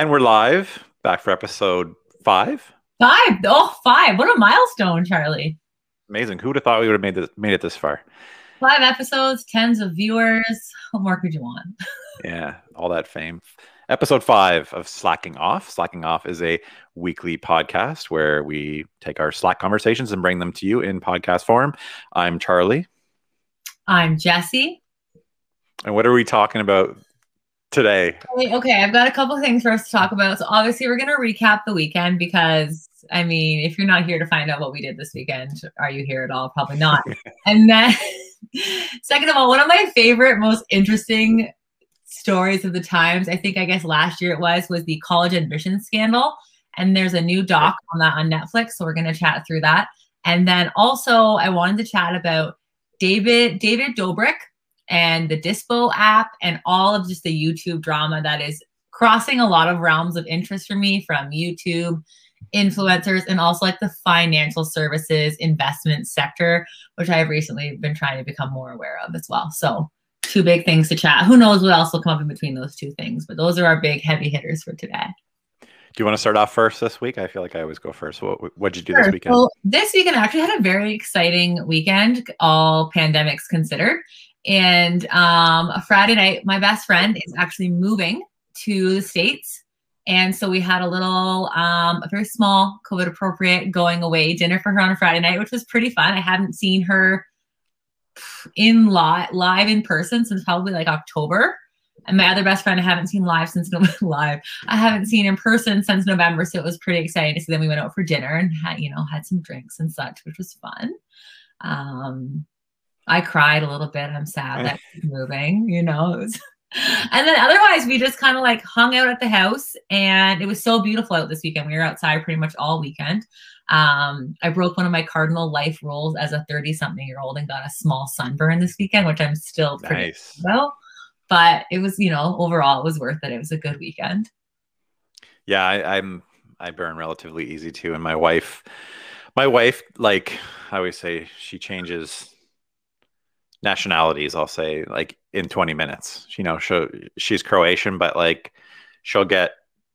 And we're live, back for episode five. Five. Oh, five. What a milestone, Charlie. Amazing. Who would have thought we would have made this made it this far? Five episodes, tens of viewers. What more could you want? yeah, all that fame. Episode five of Slacking Off. Slacking Off is a weekly podcast where we take our Slack conversations and bring them to you in podcast form. I'm Charlie. I'm Jesse. And what are we talking about today. Okay, I've got a couple things for us to talk about. So obviously, we're going to recap the weekend because I mean, if you're not here to find out what we did this weekend, are you here at all? Probably not. and then, second of all, one of my favorite, most interesting stories of the times, I think, I guess last year it was, was the college admission scandal. And there's a new doc on that on Netflix, so we're going to chat through that. And then also, I wanted to chat about David David Dobrik and the Dispo app and all of just the YouTube drama that is crossing a lot of realms of interest for me from YouTube influencers and also like the financial services investment sector, which I have recently been trying to become more aware of as well. So two big things to chat. Who knows what else will come up in between those two things, but those are our big heavy hitters for today. Do you want to start off first this week? I feel like I always go first. What what'd you do sure. this weekend? Well, this weekend I actually had a very exciting weekend, all pandemics considered. And um, a Friday night, my best friend is actually moving to the States. And so we had a little, um, a very small COVID appropriate going away dinner for her on a Friday night, which was pretty fun. I hadn't seen her in live, live in person since probably like October. And my other best friend I haven't seen live since. Live, I haven't seen in person since November, so it was pretty exciting to see. Then we went out for dinner and had, you know, had some drinks and such, which was fun. Um, I cried a little bit. I'm sad that moving, you know. Was... and then otherwise, we just kind of like hung out at the house, and it was so beautiful out this weekend. We were outside pretty much all weekend. Um, I broke one of my cardinal life rules as a 30 something year old and got a small sunburn this weekend, which I'm still pretty nice. about. But it was, you know, overall, it was worth it. It was a good weekend. Yeah, I, I'm I burn relatively easy too, and my wife, my wife, like I always say, she changes nationalities i'll say like in 20 minutes. You know she she's croatian but like she'll get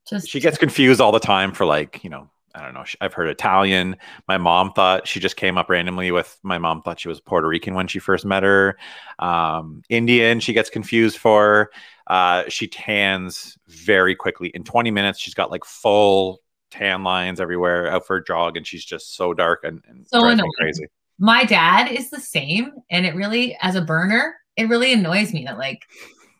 just she gets confused all the time for like you know i don't know i've heard italian. My mom thought she just came up randomly with my mom thought she was puerto rican when she first met her. Um, indian she gets confused for. Uh, she tans very quickly. In 20 minutes she's got like full tan lines everywhere out for a jog and she's just so dark and, and so crazy my dad is the same and it really as a burner it really annoys me that like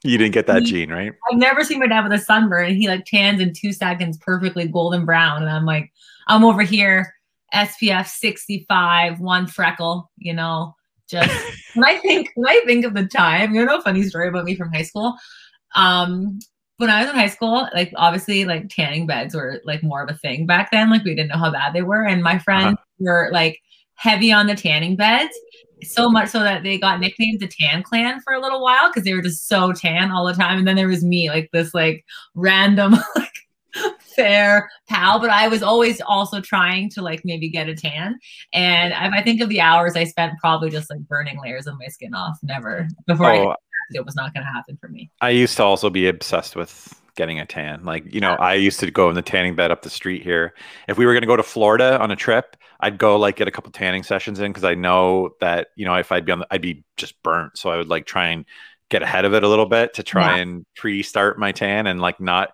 you didn't get that he, gene right i've never seen my dad with a sunburn and he like tans in two seconds perfectly golden brown and i'm like i'm over here spf 65 one freckle you know just when i think when i think of the time you know funny story about me from high school um when I was in high school, like obviously like tanning beds were like more of a thing back then. Like we didn't know how bad they were. And my friends uh-huh. were like heavy on the tanning beds so much so that they got nicknamed the tan clan for a little while because they were just so tan all the time. And then there was me like this like random like fair pal. But i was always also trying to like maybe get a tan. And if i think of the hours i spent probably just like burning layers of my skin off never. Before oh, I, it was not going to happen for me. I used to also be obsessed with getting a tan. Like, you know, I used to go in the tanning bed up the street here. If we were going to go to Florida on a trip, I'd go like get a couple tanning sessions in because I know that, you know, if I'd be on the, I'd be just burnt. So I would like try and get ahead of it a little bit to try yeah. and pre-start my tan and like not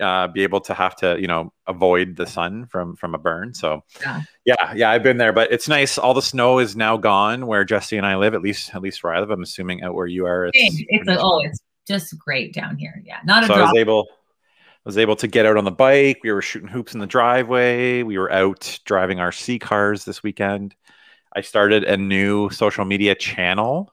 uh, be able to have to, you know, avoid the sun from from a burn. So yeah. yeah, yeah, I've been there, but it's nice. All the snow is now gone where Jesse and I live, at least at least where I live. I'm assuming out where you are. It's, it's a, oh, it's just great down here. Yeah, not a. So drop. I was able, I was able to get out on the bike. We were shooting hoops in the driveway. We were out driving our C cars this weekend. I started a new social media channel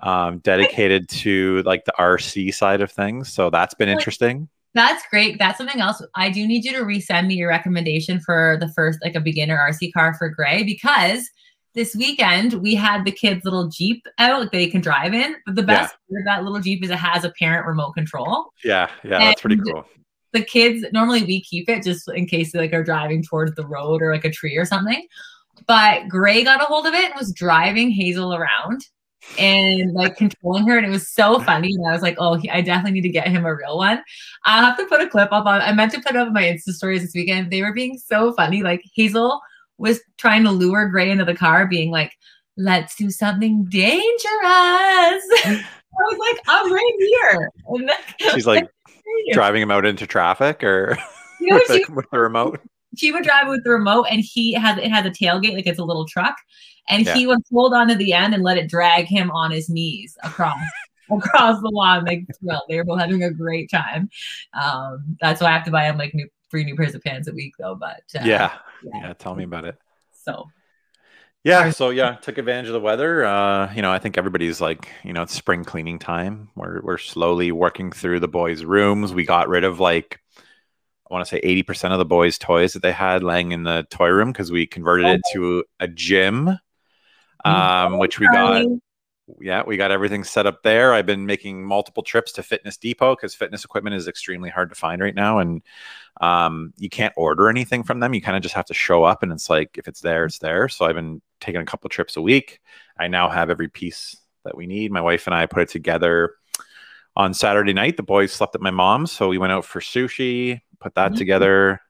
um, dedicated to like the RC side of things. So that's been interesting. That's great. That's something else. I do need you to resend me your recommendation for the first like a beginner RC car for Gray because this weekend we had the kids' little Jeep out that they can drive in. But the best yeah. of that little Jeep is it has a parent remote control. Yeah, yeah, and that's pretty cool. The kids normally we keep it just in case they like are driving towards the road or like a tree or something. But Gray got a hold of it and was driving Hazel around and like controlling her. And it was so funny. And I was like, oh, he, I definitely need to get him a real one. I'll have to put a clip up on, I meant to put up my Insta stories this weekend. They were being so funny. Like Hazel was trying to lure Gray into the car, being like, let's do something dangerous. I was like, I'm right here. Then, She's like driving him out into traffic or you know, with, she, the, with the remote she would drive with the remote and he has it has a tailgate like it's a little truck and yeah. he would hold on to the end and let it drag him on his knees across across the lawn like well they were both having a great time um that's why i have to buy him like new three new pairs of pants a week though but uh, yeah. Yeah. Yeah tell me about it. So. Yeah so yeah took advantage of the weather. Uh you know i think everybody's like you know it's spring cleaning time. We're, we're slowly working through the boys rooms. We got rid of like I want to say 80% of the boys' toys that they had laying in the toy room because we converted it to a gym, um, which we got. Yeah, we got everything set up there. I've been making multiple trips to Fitness Depot because fitness equipment is extremely hard to find right now. And um, you can't order anything from them. You kind of just have to show up, and it's like if it's there, it's there. So I've been taking a couple trips a week. I now have every piece that we need. My wife and I put it together on Saturday night. The boys slept at my mom's, so we went out for sushi put that mm-hmm. together.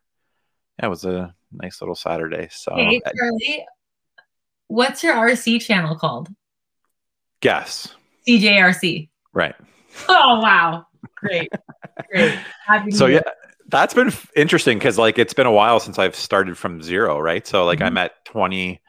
Yeah, it was a nice little Saturday. So, hey, Charlie, what's your RC channel called? Guess. CJRC. Right. Oh wow! Great, great. Happy so yeah, that's been interesting because like it's been a while since I've started from zero, right? So like mm-hmm. I'm at 20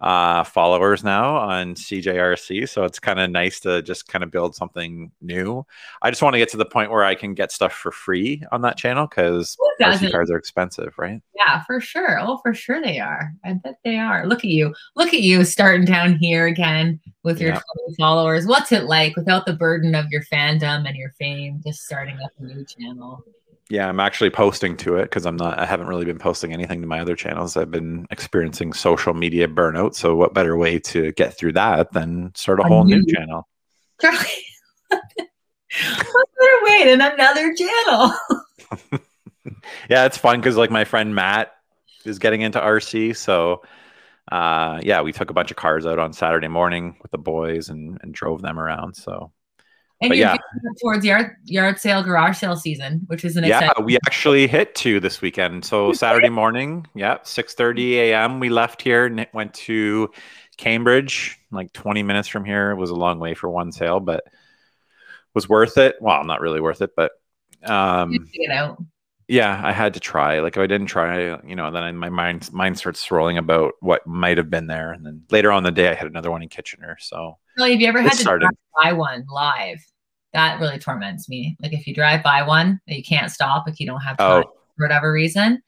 uh, followers now on CJRC. So it's kind of nice to just kind of build something new. I just want to get to the point where I can get stuff for free on that channel because RC cars are expensive, right? Yeah, for sure. Oh, for sure they are. I bet they are. Look at you. Look at you starting down here again with your yeah. 20 followers. What's it like without the burden of your fandom and your fame, just starting up a new channel? Yeah, I'm actually posting to it because I'm not. I haven't really been posting anything to my other channels. I've been experiencing social media burnout. So, what better way to get through that than start a whole new channel? What better way than another channel? yeah, it's fun because like my friend Matt is getting into RC, so uh, yeah, we took a bunch of cars out on Saturday morning with the boys and and drove them around. So and but you're yeah. towards yard yard sale, garage sale season, which is an yeah. Exciting- we actually hit two this weekend. So Saturday morning, yeah, six thirty a.m. We left here and it went to Cambridge, like twenty minutes from here. It was a long way for one sale, but was worth it. Well, not really worth it, but um, you know. Yeah, I had to try. Like if I didn't try, you know, then I, my mind mind starts swirling about what might have been there. And then later on the day, I had another one in Kitchener. So Really, have you ever had to drive by one live? That really torments me. Like if you drive by one that you can't stop, if you don't have time oh. for whatever reason.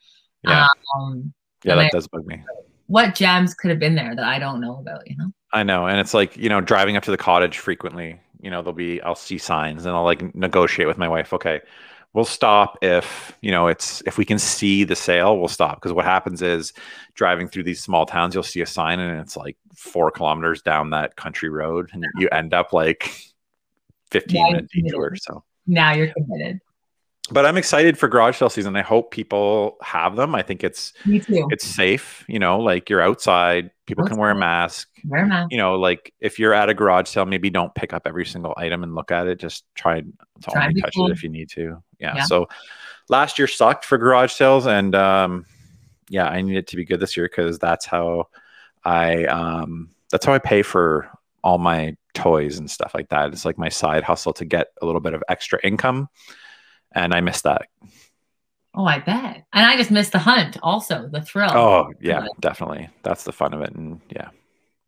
Yeah, um, yeah, that I, does bug me. What gems could have been there that I don't know about? You know. I know, and it's like you know, driving up to the cottage frequently. You know, there'll be I'll see signs, and I'll like negotiate with my wife. Okay, we'll stop if you know it's if we can see the sale we'll stop. Because what happens is driving through these small towns you'll see a sign and it's like four kilometers down that country road and you end up like 15 minute detour so. Now you're committed but I'm excited for garage sale season. I hope people have them. I think it's it's safe. You know, like you're outside, people can wear a mask. Wear a mask. You know, like if you're at a garage sale, maybe don't pick up every single item and look at it. Just try to try only touch cool. it if you need to. Yeah. yeah. So last year sucked for garage sales, and um, yeah, I need it to be good this year because that's how I um, that's how I pay for all my toys and stuff like that. It's like my side hustle to get a little bit of extra income and I missed that. Oh, I bet. And I just missed the hunt also, the thrill. Oh, yeah, definitely. That's the fun of it. And yeah.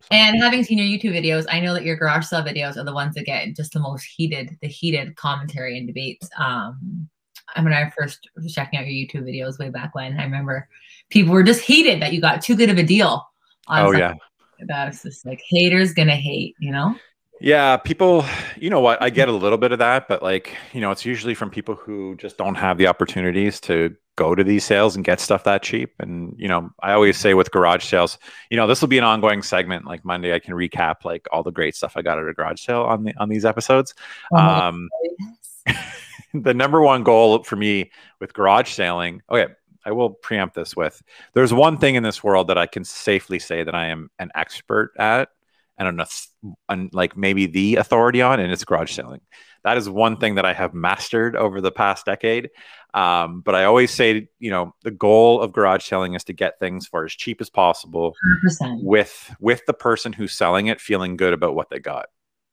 So. And having seen your YouTube videos, I know that your garage sale videos are the ones that get just the most heated, the heated commentary and debates. Um, I mean, I first was checking out your YouTube videos way back when. I remember people were just heated that you got too good of a deal. oh, yeah. That's just like haters gonna hate, you know? Yeah, people, you know what? I get a little bit of that, but like, you know, it's usually from people who just don't have the opportunities to go to these sales and get stuff that cheap. And, you know, I always say with garage sales, you know, this will be an ongoing segment. Like Monday, I can recap like all the great stuff I got at a garage sale on the on these episodes. Oh um, the number one goal for me with garage sailing, okay, I will preempt this with there's one thing in this world that I can safely say that I am an expert at and enough, and like maybe the authority on, and it's garage selling. That is one thing that I have mastered over the past decade. Um, but I always say, you know, the goal of garage selling is to get things for as cheap as possible 100%. with with the person who's selling it feeling good about what they got.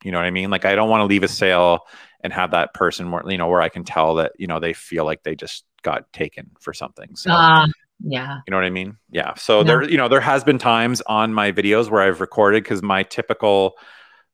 You know what I mean? Like I don't want to leave a sale and have that person where you know where I can tell that you know they feel like they just got taken for something. So Uh, yeah. you know what I mean? Yeah. So Yeah. there, you know, there has been times on my videos where I've recorded because my typical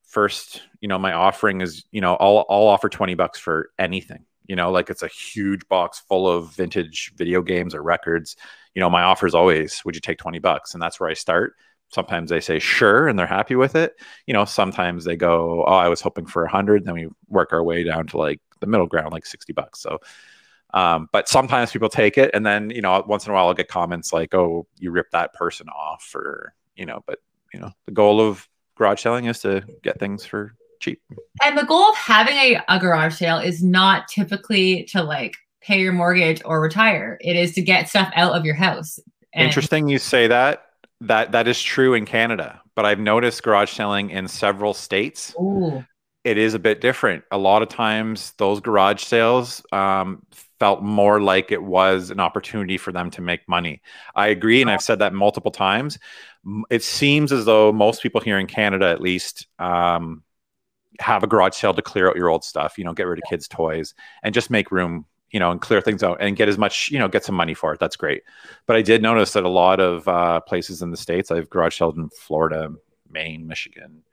first, you know, my offering is, you know, I'll I'll offer 20 bucks for anything. You know, like it's a huge box full of vintage video games or records. You know, my offer is always, would you take 20 bucks? And that's where I start. Sometimes they say sure and they're happy with it. You know, sometimes they go, Oh, I was hoping for a hundred. Then we work our way down to like the middle ground, like 60 bucks. So um, but sometimes people take it, and then you know, once in a while, I'll get comments like, "Oh, you ripped that person off," or you know. But you know, the goal of garage selling is to get things for cheap. And the goal of having a, a garage sale is not typically to like pay your mortgage or retire. It is to get stuff out of your house. And- Interesting, you say that. That that is true in Canada, but I've noticed garage selling in several states. Ooh. It is a bit different. A lot of times, those garage sales um, felt more like it was an opportunity for them to make money. I agree, and I've said that multiple times. It seems as though most people here in Canada, at least, um, have a garage sale to clear out your old stuff. You know, get rid of kids' toys and just make room. You know, and clear things out and get as much. You know, get some money for it. That's great. But I did notice that a lot of uh, places in the states, I've garage sold in Florida, Maine, Michigan,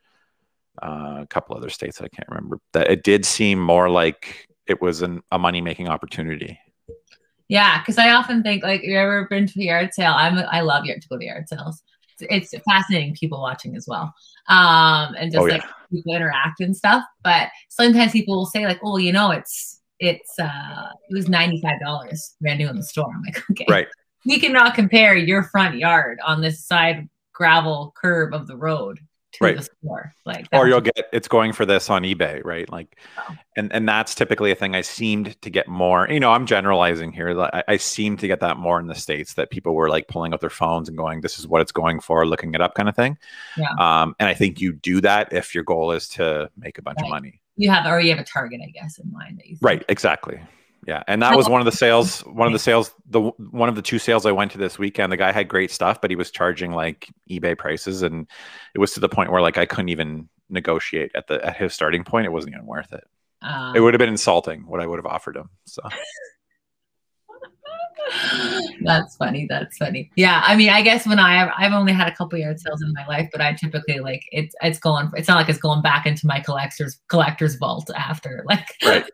uh, a couple other states I can't remember. That it did seem more like it was an, a money making opportunity. Yeah, because I often think like, you ever been to a yard sale? I'm I love yard to go to yard sales. It's, it's fascinating people watching as well, um, and just Oh, yeah. like people interact and stuff. But sometimes people will say like, "Oh, you know, it's it's uh, it was ninety five dollars brand new in the store." I'm like, okay, Right. we cannot compare your front yard on this side gravel curb of the road to Right. the store. Like, Or you'll get it's going for this on eBay, right? Like, Oh. and and that's typically a thing I seemed to get more. You know, I'm generalizing here. like, I, I seem to get that more in the states that people were like pulling out their phones and going, "This is what it's going for," looking it up, kind of thing. Yeah. Um, and I think you do that if your goal is to make a bunch of money. you have or you have a target, I guess, in mind that you. Right, exactly. Yeah, and that was one of the sales. One of the sales. The one of the two sales I went to this weekend. The guy had great stuff, but he was charging like eBay prices, and it was to the point where like I couldn't even negotiate at the at his starting point. It wasn't even worth it. Um, It would have been insulting what I would have offered him. So That's funny. That's funny. Yeah, I mean, I guess when I I've only had a couple yard sales in my life, but I typically like it's it's going. It's not like it's going back into my collector's collector's vault after. Like, Right.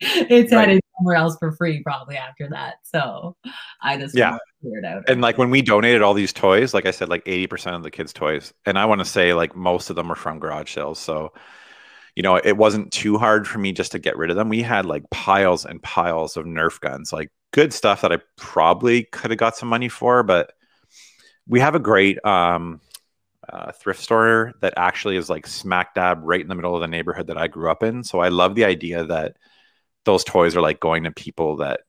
it's Right. headed somewhere else for free probably after that. So I just Yeah. wanna figure it out. and like when we donated all these toys, like I said, like eighty percent of the kids' toys, and I want to say like most of them were from garage sales. So you know, it wasn't too hard for me just to get rid of them. We had like piles and piles of Nerf guns, like good stuff that I probably could have got some money for, but we have a great um, uh, thrift store that actually is like smack dab right in the middle of the neighborhood that I grew up in. So I love the idea that those toys are like going to people that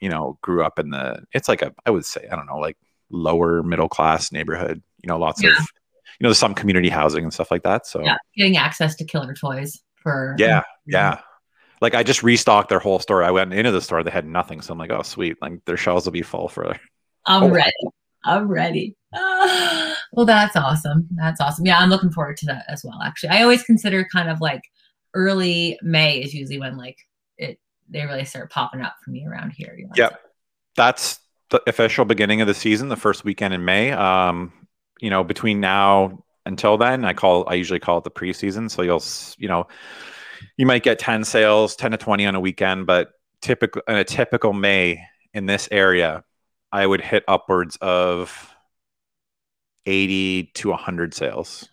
you know grew up in the. It's like a I would say I don't know like lower middle class neighborhood. You know, lots of you know there's some community housing and stuff like that. So yeah, getting access to killer toys for yeah, yeah. Like I just restocked their whole store. I went into the store, they had nothing. So I'm like, oh sweet, like their shelves will be full for I'm Oh. ready. I'm ready. Well, that's awesome. That's awesome. Yeah, I'm looking forward to that as well. Actually, I always consider kind of like early May is usually when like they really start popping up for me around here. You know? Yep. that's the official beginning of the season, the first weekend in May. Um, you know, between now until then, I call I usually call it the preseason. So you'll you know, you might get 10 sales, 10 to 20 on a weekend, but typical in a typical May in this area, I would hit upwards of 80 to 100 sales.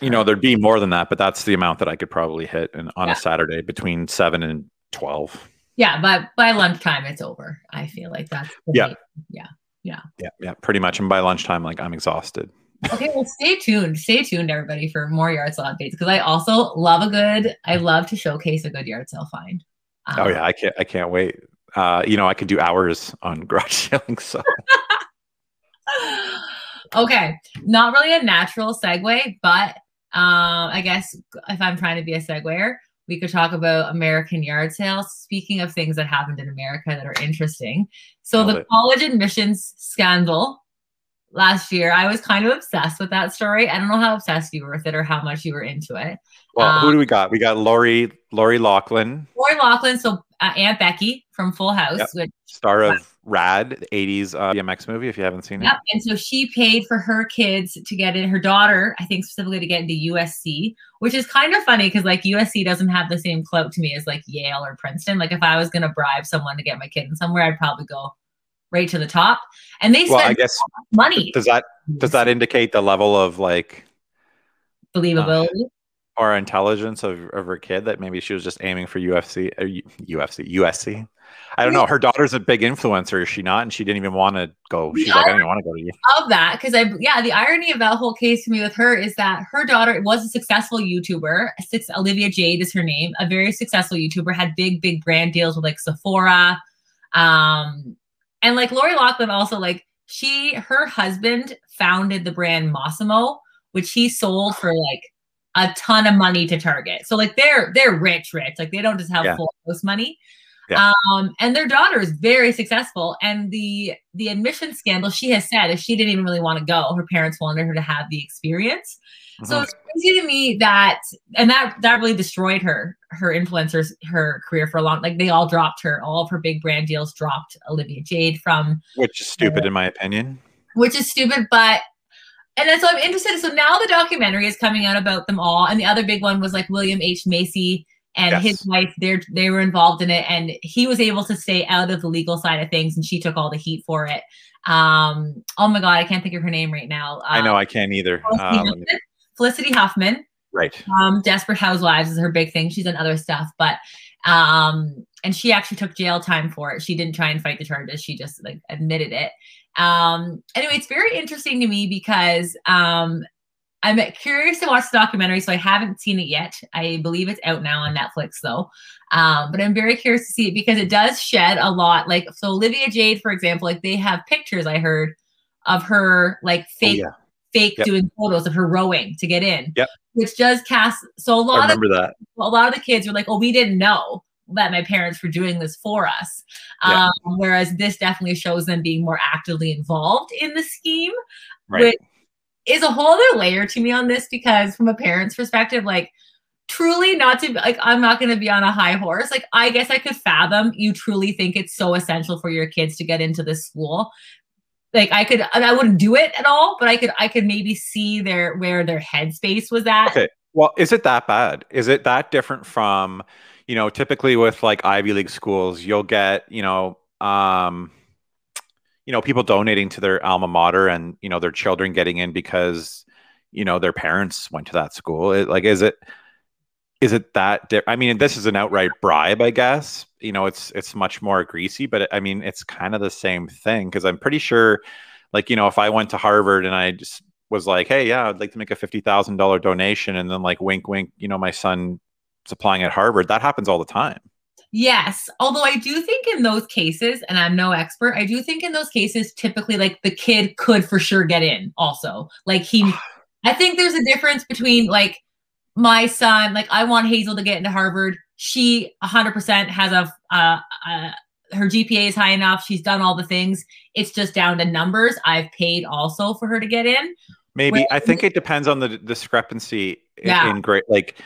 You know, there'd be more than that, but that's the amount that I could probably hit in, on Yeah. a Saturday between 7 and 12. Yeah, but by lunchtime it's over. I feel like that's the Yeah. date. Yeah, yeah, pretty much. And by lunchtime, like I'm exhausted. Okay, well, stay tuned. Stay tuned, everybody, for more yard sale updates because I also love a good. I love to showcase a good yard sale find. Oh Um, yeah, I can't. I can't wait. Uh, you know, I could do hours on garage selling. So Okay, not really a natural segue, but um, I guess if I'm trying to be a seguer, we could talk about American yard sales. Speaking of things that happened in America that are interesting. So, Love the it. college admissions scandal last year, I was kind of obsessed with that story. I don't know how obsessed you were with it or how much you were into it. Well, who Um, do we got? We got Lori Lori Loughlin, Lori Loughlin, so uh, Aunt Becky from Full House, Yep. which star of Rad, the 80s uh, BMX movie. If you haven't seen it, Yep. And so she paid for her kids to get in, her daughter, I think specifically to get into USC, which is kind of funny because like USC doesn't have the same clout to me as like Yale or Princeton. Like if I was going to bribe someone to get my kid in somewhere, I'd probably go right to the top. And they well, I guess money. does that does that indicate the level of like believability? or intelligence of, of her kid that maybe she was just aiming for UFC, uh, UFC, USC. I don't know. Her daughter's a big influencer, is she not? And she didn't even want to go. She's like, I didn't want to go to you. of that because I yeah the irony of that whole case to me with her is that her daughter was a successful YouTuber. Six, Olivia Jade is her name, a very successful YouTuber, had big big brand deals with like Sephora, um, and like Lori Loughlin also like she her husband founded the brand Mossimo, which he sold for like a ton of money to Target. So like they're they're rich, rich. Like they don't just have Yeah. full house money. Yeah. Um, and their daughter is very successful. And the the admission scandal, she has said, is she didn't even really want to go. Her parents wanted her to have the experience. So Mhm. it's crazy to me that, and that that really destroyed her her influencers her career for a long. Like they all dropped her. All of her big brand deals dropped Olivia Jade from Which is stupid in my opinion. which is stupid, but and then so I'm interested. So now the documentary is coming out about them all, and the other big one was like William H Macy and Yes. his wife. They they were involved in it, and he was able to stay out of the legal side of things, and she took all the heat for it. Um, oh my god, I can't think of her name right now. I know Um, I can't either. Felicity Uh, let me- Huffman. Felicity Huffman. Right. um desperate housewives is her big thing. She's done other stuff but um and she actually took jail time for it. She didn't try and fight the charges. She just like admitted it. Um anyway it's very interesting to me because um i'm curious to watch the documentary so i haven't seen it yet. I believe it's out now on netflix though. Um but i'm very curious to see it because it does shed a lot like so olivia jade for example like they have pictures i heard of her like Oh, fake yeah. Fake Yep. doing photos of her rowing to get in. Yep. Which does cast so a lot of that. a lot of the kids were like, "Oh, we didn't know that my parents were doing this for us." Yeah. Um, whereas this definitely shows them being more actively involved in the scheme, Right. which is a whole other layer to me on this because from a parent's perspective, like truly not to like I'm not going to be on a high horse. Like I guess I could fathom you truly think it's so essential for your kids to get into this school. Like I could I wouldn't do it at all, but I could I could maybe see their where their headspace was at. Okay. Well, is it that bad? Is it that different from, you know, typically with like Ivy League schools, you'll get, you know, um, you know, people donating to their alma mater and, you know, their children getting in because, you know, their parents went to that school. It, like, is it, is it that? Di- I mean, this is an outright bribe, I guess. You know, it's it's much more greasy, but I mean, it's kind of the same thing because I'm pretty sure, like, you know, if I went to Harvard and I just was like, hey, yeah, I'd like to make a fifty thousand dollar donation, and then like, wink, wink, you know, my son is applying at Harvard. That happens all the time. Yes. Although I do think in those cases, and I'm no expert, I do think in those cases, typically like the kid could for sure get in also. Like he, I think there's a difference between like my son, like I want Hazel to get into Harvard. She 100% has a, uh, uh, her GPA is high enough. She's done all the things. It's just down to numbers. I've paid also for her to get in. Maybe I think it depends on the discrepancy in, Yeah. in great like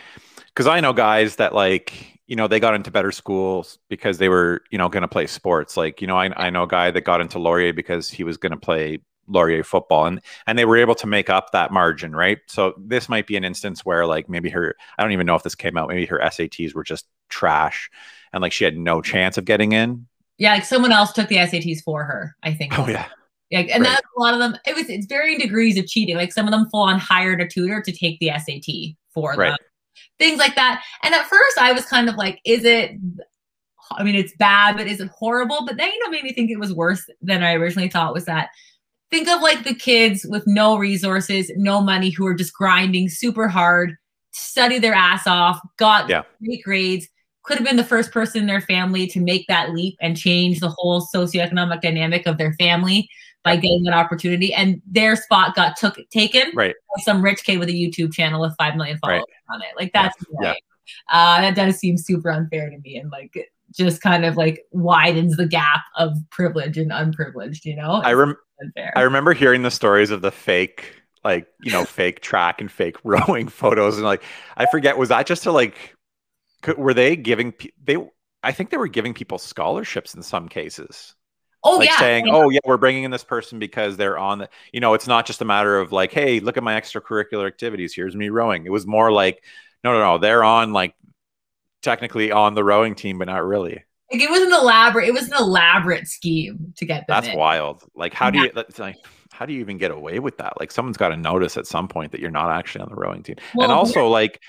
because I know guys that like you know they got into better schools because they were you know going to play sports. Like you know I I know a guy that got into Laurier because he was going to play Laurier football and and they were able to make up that margin, right? So this might be an instance where like maybe her I don't even know if this came out. Maybe her SATs were just trash and like she had no chance of getting in. Yeah, like someone else took the SATs for her, I think. Oh yeah. Like, and Right. that's a lot of them. It was it's varying degrees of cheating. Like some of them full on hired a tutor to take the SAT for them, things like that. And at first, I was kind of like, is it? I mean, it's bad, but is it horrible? But then you know, made me think it was worse than I originally thought. Was that think of like the kids with no resources, no money, who are just grinding super hard, study their ass off, got Yeah. great grades, could have been the first person in their family to make that leap and change the whole socioeconomic dynamic of their family by getting that opportunity. And their spot got took taken right. by some rich kid with a YouTube channel with five million followers Right. on it. Like that's Yeah. right. Uh, that does seem super unfair to me, and like just kind of like widens the gap of privilege and unprivileged. You know, I rem- unfair. I remember hearing the stories of the fake, like you know, fake track and fake rowing photos, and like I forget, was that just to like, could, were they giving pe- they? I think they were giving people scholarships in some cases, oh like yeah, saying, yeah. "Oh yeah, we're bringing in this person because they're on the." You know, it's not just a matter of like, "Hey, look at my extracurricular activities. Here's me rowing." It was more like, "No, no, no, they're on like technically on the rowing team, but not really." Like it was an elaborate. It was an elaborate scheme to get them That's in. wild. Like, how do you like? How do you even get away with that? Like, someone's got to notice at some point that you're not actually on the rowing team. Well, and also, like,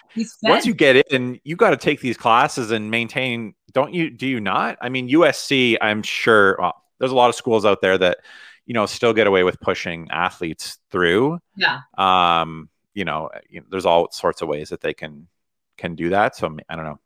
once you get in, you got to take these classes and maintain. Don't you? Do you not? I mean, USC. I'm sure. Well, there's a lot of schools out there that, you know, still get away with pushing athletes through. yeah, Um, you know, you know, there's all sorts of ways that they can can do that. So I don't know.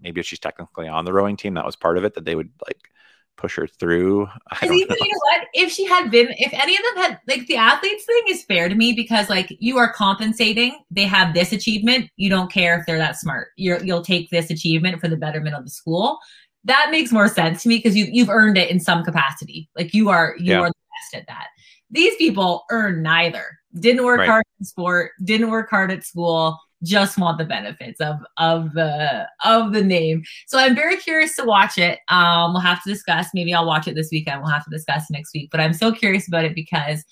Maybe if she's technically on the rowing team, that was part of it that they would like push her through. I Because don't even know. you know what? If she had been, if any of them had, like the athletes thing is fair to me because like you are compensating. They have this achievement. You don't care if they're that smart. You're you'll take this achievement for the betterment of the school. That makes more sense to me because you you've earned it in some capacity. Like you are you Yeah. are the best at that. These people earn neither. Didn't work Right. hard in sport. Didn't work hard at school. Just want the benefits of of the of the name. So I'm very curious to watch it. Um, we'll have to discuss. Maybe I'll watch it this weekend. We'll have to discuss next week. But I'm so curious about it because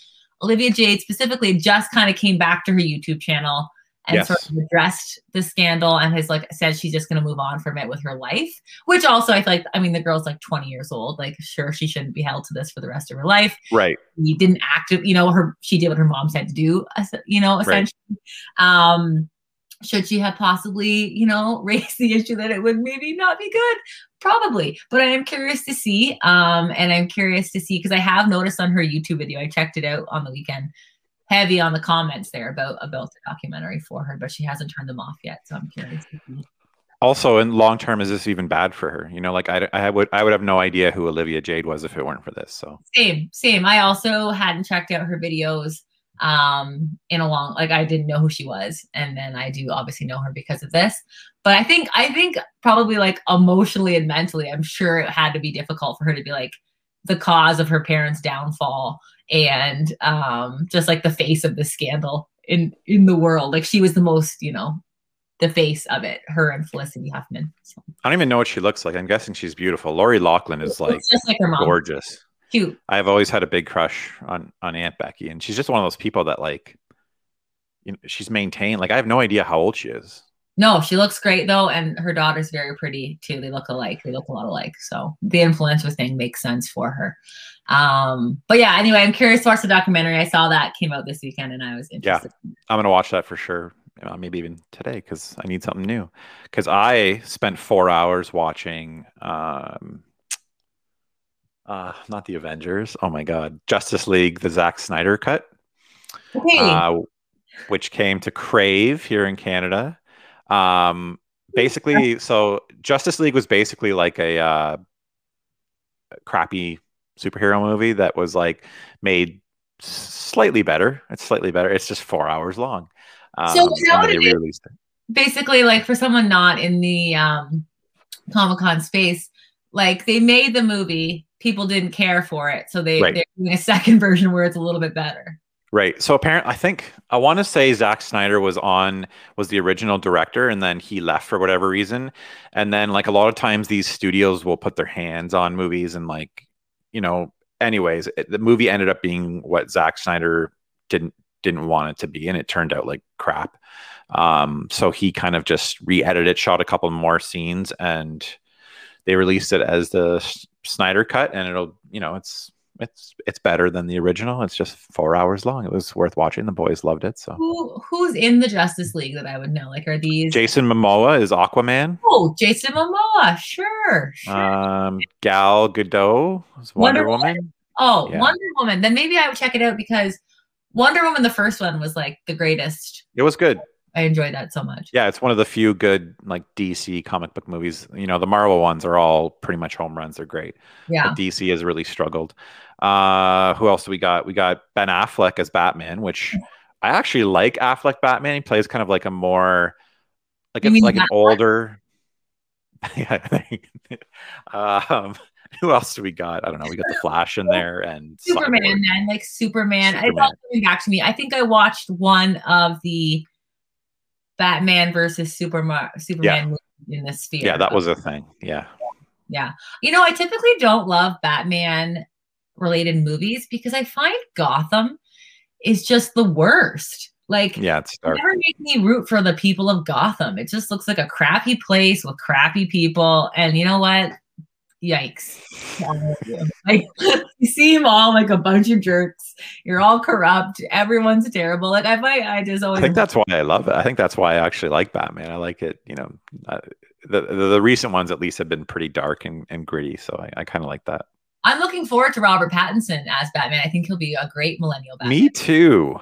Olivia Jade specifically just kind of came back to her YouTube channel and Yes. sort of addressed the scandal and has like said she's just going to move on from it with her life. Which also I feel like I mean the girl's like 20 years old. Like sure she shouldn't be held to this for the rest of her life right. she didn't act you know her she did what her mom said to do you know Right. essentially um should she have possibly you know raised the issue that it would maybe not be good probably but i am curious to see um and i'm curious to see because i have noticed on her youtube video i checked it out on the weekend heavy on the comments there about about the documentary for her but she hasn't turned them off yet so i'm curious to see. Also, in long term, is this even bad for her? You know, like I, I would, I would have no idea who Olivia Jade was if it weren't for this. So same same i also hadn't checked out her videos um in a long like i didn't know who she was and then i do obviously know her because of this but i think i think probably like emotionally and mentally i'm sure it had to be difficult for her to be like the cause of her parents downfall and um just like the face of the scandal in in the world like she was the most you know the face of it her and felicity huffman so, I don't even know what she looks like. I'm guessing she's beautiful. Lori Loughlin is like like gorgeous. Cute I've always had a big crush on on Aunt Becky, and she's just one of those people that like, you know, she's maintained. Like I have no idea how old she is. No, she looks great though, and her daughter's very pretty too. They look alike. They look a lot alike. So the influencer thing makes sense for her. Um, but yeah, anyway, I'm curious to watch the documentary. I saw that came out this weekend, and I was interested. I'm gonna watch that for sure. Uh, maybe even today because I need something new. Because I spent four hours watching, um, uh, not the Avengers. Oh my God, Justice League, the Zack Snyder cut. Okay. uh, which came to Crave here in Canada. Um, basically, so Justice League was basically like a uh, crappy superhero movie that was like made slightly better. It's slightly better. It's just four hours long. Um, So is that and what then it they re-released it. Basically, like for someone not in the um, Comic Con space, like they made the movie, people didn't care for it, so they Right. they're doing a second version where it's a little bit better. Right. So apparently, I think I want to say Zack Snyder was on was the original director, and then he left for whatever reason. And then, like a lot of times, these studios will put their hands on movies, and like, you know, anyways, it, the movie ended up being what Zack Snyder didn't didn't want it to be, and it turned out like crap. Um, so he kind of just re-edited it, shot a couple more scenes, and they released it as the Snyder cut, and it'll, you know, it's it's it's better than the original. It's just four hours long. It was worth watching. The boys loved it. So Who who's in the Justice League that I would know? Like, are these? Jason Momoa is Aquaman. Oh, Jason Momoa. Sure. sure. Um, Gal Gadot is Wonder, Wonder Woman. oh, yeah. Wonder Woman. Then maybe I would check it out because Wonder Woman, the first one, was like the greatest. It was good. I enjoyed that so much. Yeah, it's one of the few good like DC comic book movies. You know, the Marvel ones are all pretty much home runs. They're great. Yeah. But DC has really struggled. Uh, who else do we got? We got Ben Affleck as Batman, which I actually like Affleck Batman. He plays kind of like a more like a, like an older. yeah. um, who else do we got? I don't know. We got the Flash in there and Superman. Cyborg. Like Superman. Superman. It's all coming back to me. I think I watched one of the Batman versus Superman Superman yeah. in the sphere. Yeah, that was a thing. Yeah. Yeah. You know, I typically don't love Batman related movies because I find Gotham is just the worst. Like, yeah, it's dark. never make me root for the people of Gotham. It just looks like a crappy place with crappy people. And you know what? Yikes. like, you seem all like a bunch of jerks. You're all corrupt. Everyone's terrible. Like, I might, I just always. I think that's why I love it. I think that's why I actually like Batman. I like it, you know, uh, the, the, the recent ones at least have been pretty dark and, and gritty. So I, I kind of like that. I'm looking forward to Robert Pattinson as Batman. I think he'll be a great millennial Batman. Me too.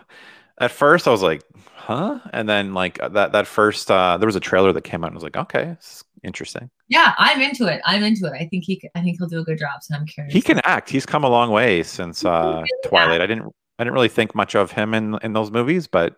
At first, I was like, "Huh?" And then, like that that first, uh, there was a trailer that came out, and I was like, "Okay, interesting." Yeah, I'm into it. I'm into it. I think he, I think he'll do a good job. So I'm curious. He can act. He's come a long way since uh, really Twilight. Act. I didn't, I didn't really think much of him in in those movies, but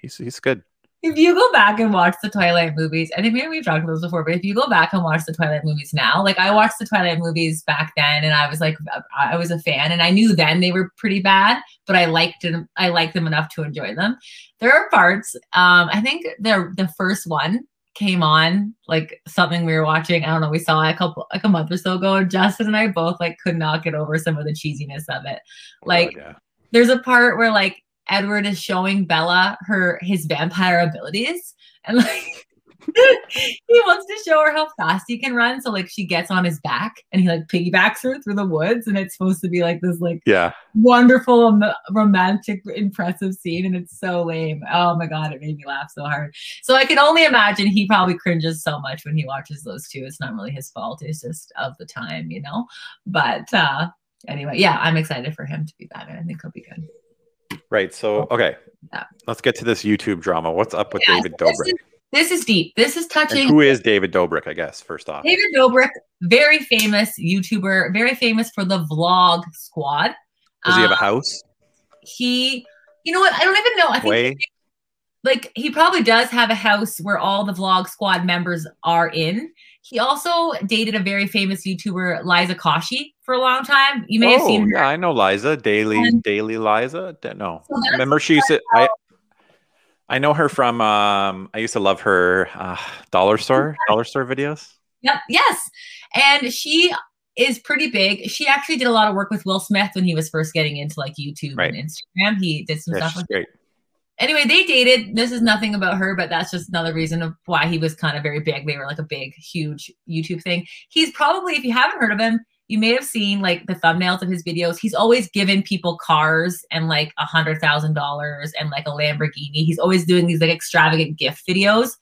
he's he's good if you go back and watch the Twilight movies, I think maybe we've talked about this before, but if you go back and watch the Twilight movies now, like I watched the Twilight movies back then and I was like, I was a fan and I knew then they were pretty bad, but I liked them. I liked them enough to enjoy them. There are parts, um, I think the, the first one came on like something we were watching. I don't know. We saw it a couple, like a month or so ago. Justin and I both like could not get over some of the cheesiness of it. Oh, like, oh, yeah. there's a part where like Edward is showing Bella her his vampire abilities and like he wants to show her how fast he can run. So like she gets on his back and he like piggybacks her through the woods, and it's supposed to be like this like yeah wonderful romantic impressive scene, and it's so lame. Oh my god, it made me laugh so hard. So I can only imagine he probably cringes so much when he watches those two. It's not really his fault. It's just of the time, you know. But uh anyway, yeah, I'm excited for him to be Batman. I think he'll be good. Right. So, okay, yeah. let's get to this YouTube drama. What's up with yeah, David Dobrik? This is, deep. This is touching. And who is David Dobrik? I guess first off, David Dobrik, very famous YouTuber, very famous for the Vlog Squad. Does um, he have a um, house? He, you know what? I don't even know. I think like he probably does have a house where all the Vlog Squad members are in. He also dated a very famous YouTuber, Liza Koshy, for a long time. You may oh, have seen her. Yeah, I know Liza, Daily and, Daily Liza. No. So Remember she said I I know her from um I used to love her uh, dollar store, dollar store videos. Yep, yes. And she is pretty big. She actually did a lot of work with Will Smith when he was first getting into like YouTube right. and Instagram. He did some yeah, stuff with great anyway, they dated. This is nothing about her, but that's just another reason of why he was kind of very big. They were like a big, huge YouTube thing. He's probably, if you haven't heard of him, you may have seen like the thumbnails of his videos. He's always given people cars and like a hundred thousand dollars and like a Lamborghini. He's always doing these like extravagant gift videos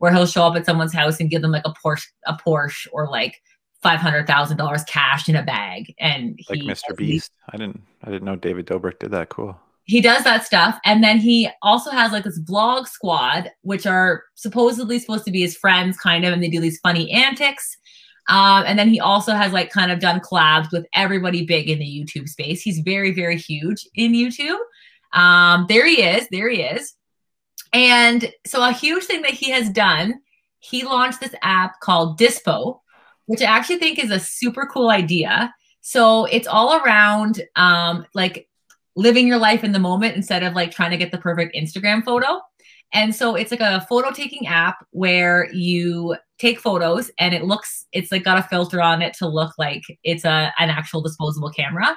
where he'll show up at someone's house and give them like a Porsche, a Porsche or like five hundred thousand dollars cash in a bag. And like Mr. Beast. I didn't I didn't know David Dobrik did that. Cool he does that stuff and then he also has like this vlog squad which are supposedly supposed to be his friends kind of and they do these funny antics um, and then he also has like kind of done collabs with everybody big in the youtube space. He's very very huge in youtube. Um, there he is there he is. And so a huge thing that he has done he launched this app called dispo which i actually think is a super cool idea. So it's all around um, like living your life in the moment instead of like trying to get the perfect Instagram photo. And so it's like a photo taking app where you take photos and it looks, it's like got a filter on it to look like it's a, an actual disposable camera.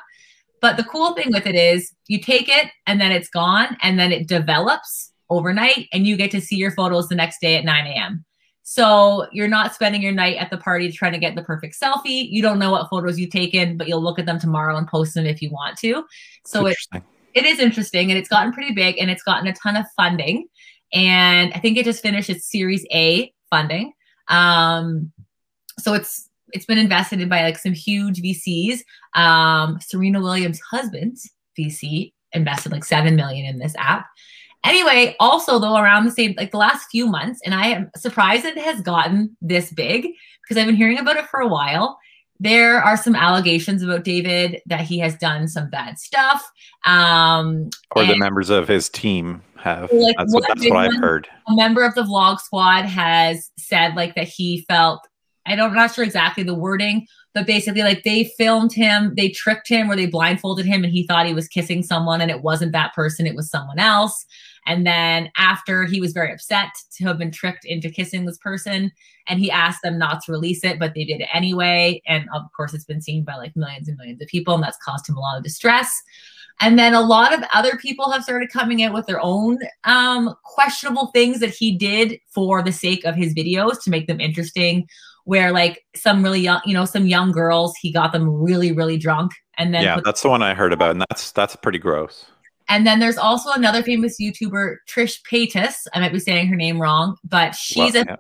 But the cool thing with it is you take it and then it's gone and then it develops overnight and you get to see your photos the next day at 9 a.m. So you're not spending your night at the party trying to get the perfect selfie. You don't know what photos you've taken, but you'll look at them tomorrow and post them if you want to. So it, it is interesting and it's gotten pretty big and it's gotten a ton of funding. And I think it just finished its Series A funding. Um, so it's it's been invested in by like some huge VCs. Um, Serena Williams' husband's VC invested like seven million in this app. Anyway, also though, around the same like the last few months, and I am surprised it has gotten this big because I've been hearing about it for a while. There are some allegations about David that he has done some bad stuff. Um, or the members of his team have. Like, that's what, that's what I've one- heard. a member of the vlog squad has said like that he felt I don't I'm not sure exactly the wording, but basically like they filmed him, they tricked him or they blindfolded him and he thought he was kissing someone and it wasn't that person, it was someone else. And then after he was very upset to have been tricked into kissing this person and he asked them not to release it, but they did it anyway. And of course it's been seen by like millions and millions of people and that's caused him a lot of distress. And then a lot of other people have started coming out with their own um, questionable things that he did for the sake of his videos to make them interesting. Where like some really young, you know, some young girls, he got them really, really drunk, and then Yeah, that's the one I heard about, and that's that's pretty gross. And then there's also another famous YouTuber, Trish Paytas. I might be saying her name wrong, but she's Well, a yeah.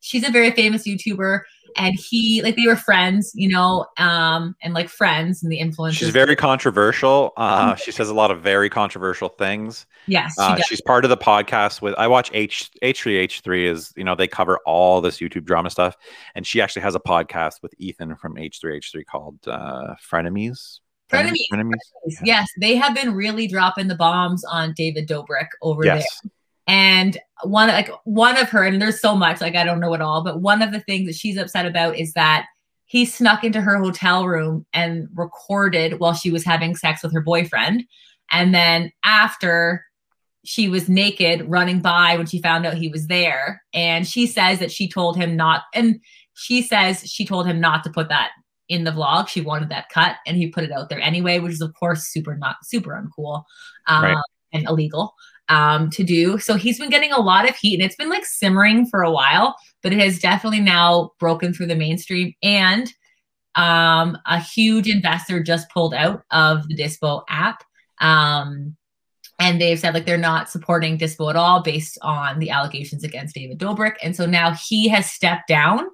she's a very famous YouTuber, and he like they were friends, you know, um, and like friends and the influence. She's very controversial. Uh, she says a lot of very controversial things. yes, she Uh, she's part of the podcast with I watch H H3H3 is you know they cover all this YouTube drama stuff, and she actually has a podcast with Ethan from H3H3 called uh, Frenemies. Frenemies. Frenemies. Yes, they have been really dropping the bombs on David Dobrik over there. Yes. And one like one of her, and there's so much, like I don't know it all, but one of the things that she's upset about is that he snuck into her hotel room and recorded while she was having sex with her boyfriend. And then after she was naked running by when she found out he was there. And she says that she told him not, and she says she told him not to put that in the vlog. She wanted that cut and he put it out there anyway, which is of course super not super uncool um, Right. and illegal um, to do. So he's been getting a lot of heat and it's been like simmering for a while, but it has definitely now broken through the mainstream. And um, a huge investor just pulled out of the Dispo app. Um, and they've said like they're not supporting Dispo at all based on the allegations against David Dobrik. And so now he has stepped down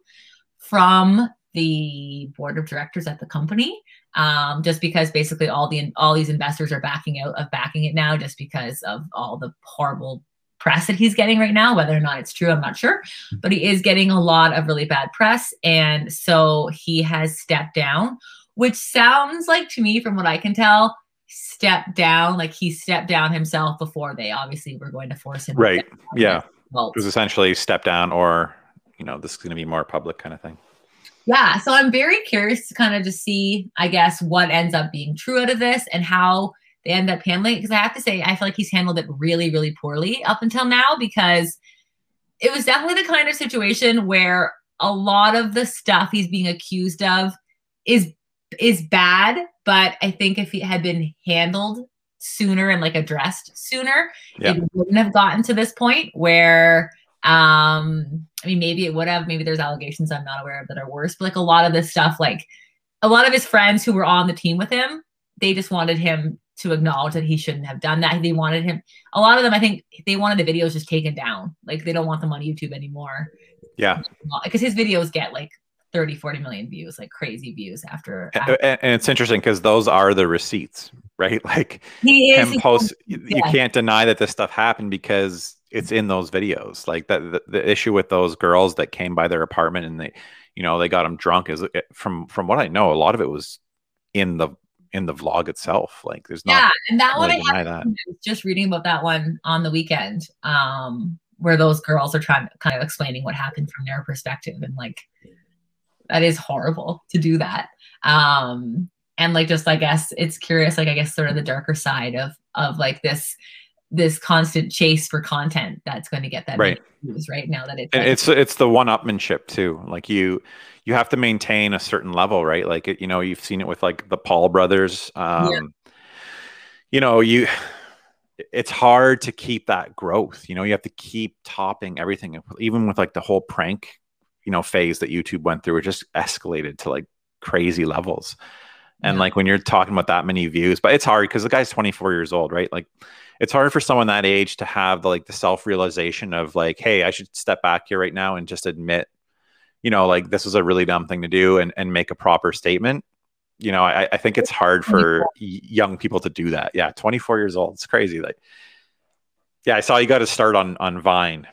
from the board of directors at the company um, just because basically all the all these investors are backing out of backing it now just because of all the horrible press that he's getting right now whether or not it's true i'm not sure but he is getting a lot of really bad press and so he has stepped down which sounds like to me from what i can tell stepped down like he stepped down himself before they obviously were going to force him Right. Yeah. Well, It was essentially step down or you know this is going to be more public kind of thing. Yeah so i'm very curious to kind of just see i guess what ends up being true out of this and how they end up handling it because i have to say i feel like he's handled it really really poorly up until now because it was definitely the kind of situation where a lot of the stuff he's being accused of is is bad but i think if it had been handled sooner and like addressed sooner Yeah. it wouldn't have gotten to this point where um i mean maybe it would have maybe there's allegations i'm not aware of that are worse but like a lot of this stuff like a lot of his friends who were on the team with him they just wanted him to acknowledge that he shouldn't have done that they wanted him a lot of them i think they wanted the videos just taken down like they don't want them on youtube anymore Yeah. because his videos get like 30 40 million views like crazy views after, after a- And, it's interesting because those are the receipts, right? Like he is him post, you, you can't deny that this stuff happened because it's in those videos. Like that, the, the issue with those girls that came by their apartment and they, you know, they got them drunk is from from what I know, a lot of it was in the in the vlog itself. Like there's not. yeah not and that one really i. I was just reading about that one on the weekend, um, where those girls are trying kind of explaining what happened from their perspective, and like that is horrible to do that. Um, and like just I guess it's curious, like I guess sort of the darker side of of like this this constant chase for content that's going to get that Right. views right now that it's and it's it's the one upmanship too like you you have to maintain a certain level right? Like it, you know you've seen it with like the paul brothers um you know you it's hard to keep that growth you know you have to keep topping everything even with like the whole prank you know phase that youtube went through it just escalated to like crazy levels and Yeah. like when you're talking about that many views but it's hard because the guy's 24 years old right like it's hard for someone that age to have the like the self-realization of like hey i should step back here right now and just admit you know like this was a really dumb thing to do and and make a proper statement you know i, I think it's hard for young people to do that yeah 24 years old it's crazy like Yeah, I saw you got to start on on Vine.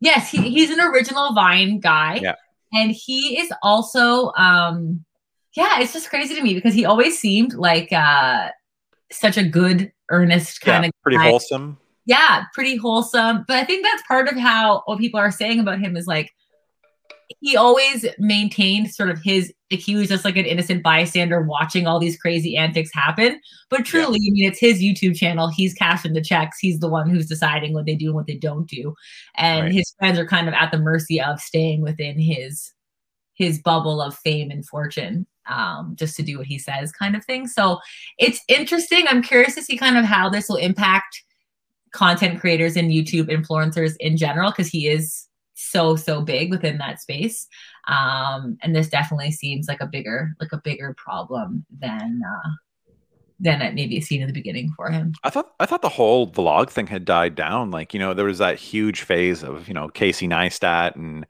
Yes, he, he's an original Vine guy. Yeah. And he is also um yeah, it's just crazy to me because he always seemed like uh such a good, earnest kind yeah, of pretty guy. wholesome. Yeah, pretty wholesome. But I think that's part of how what people are saying about him is like he always maintained sort of his like he was just like an innocent bystander watching all these crazy antics happen. But truly, I mean, it's his YouTube channel. He's cashing the checks. He's the one who's deciding what they do and what they don't do. And Right. his friends are kind of at the mercy of staying within his his bubble of fame and fortune um, just to do what he says kind of thing. So it's interesting. I'm curious to see kind of how this will impact content creators and youtube influencers in general because he is so so big within that space. Um, and this definitely seems like a bigger like a bigger problem than uh, than it maybe seen in the beginning for him. I thought I thought the whole vlog thing had died down. Like, you know, there was that huge phase of, you know, Casey Neistat and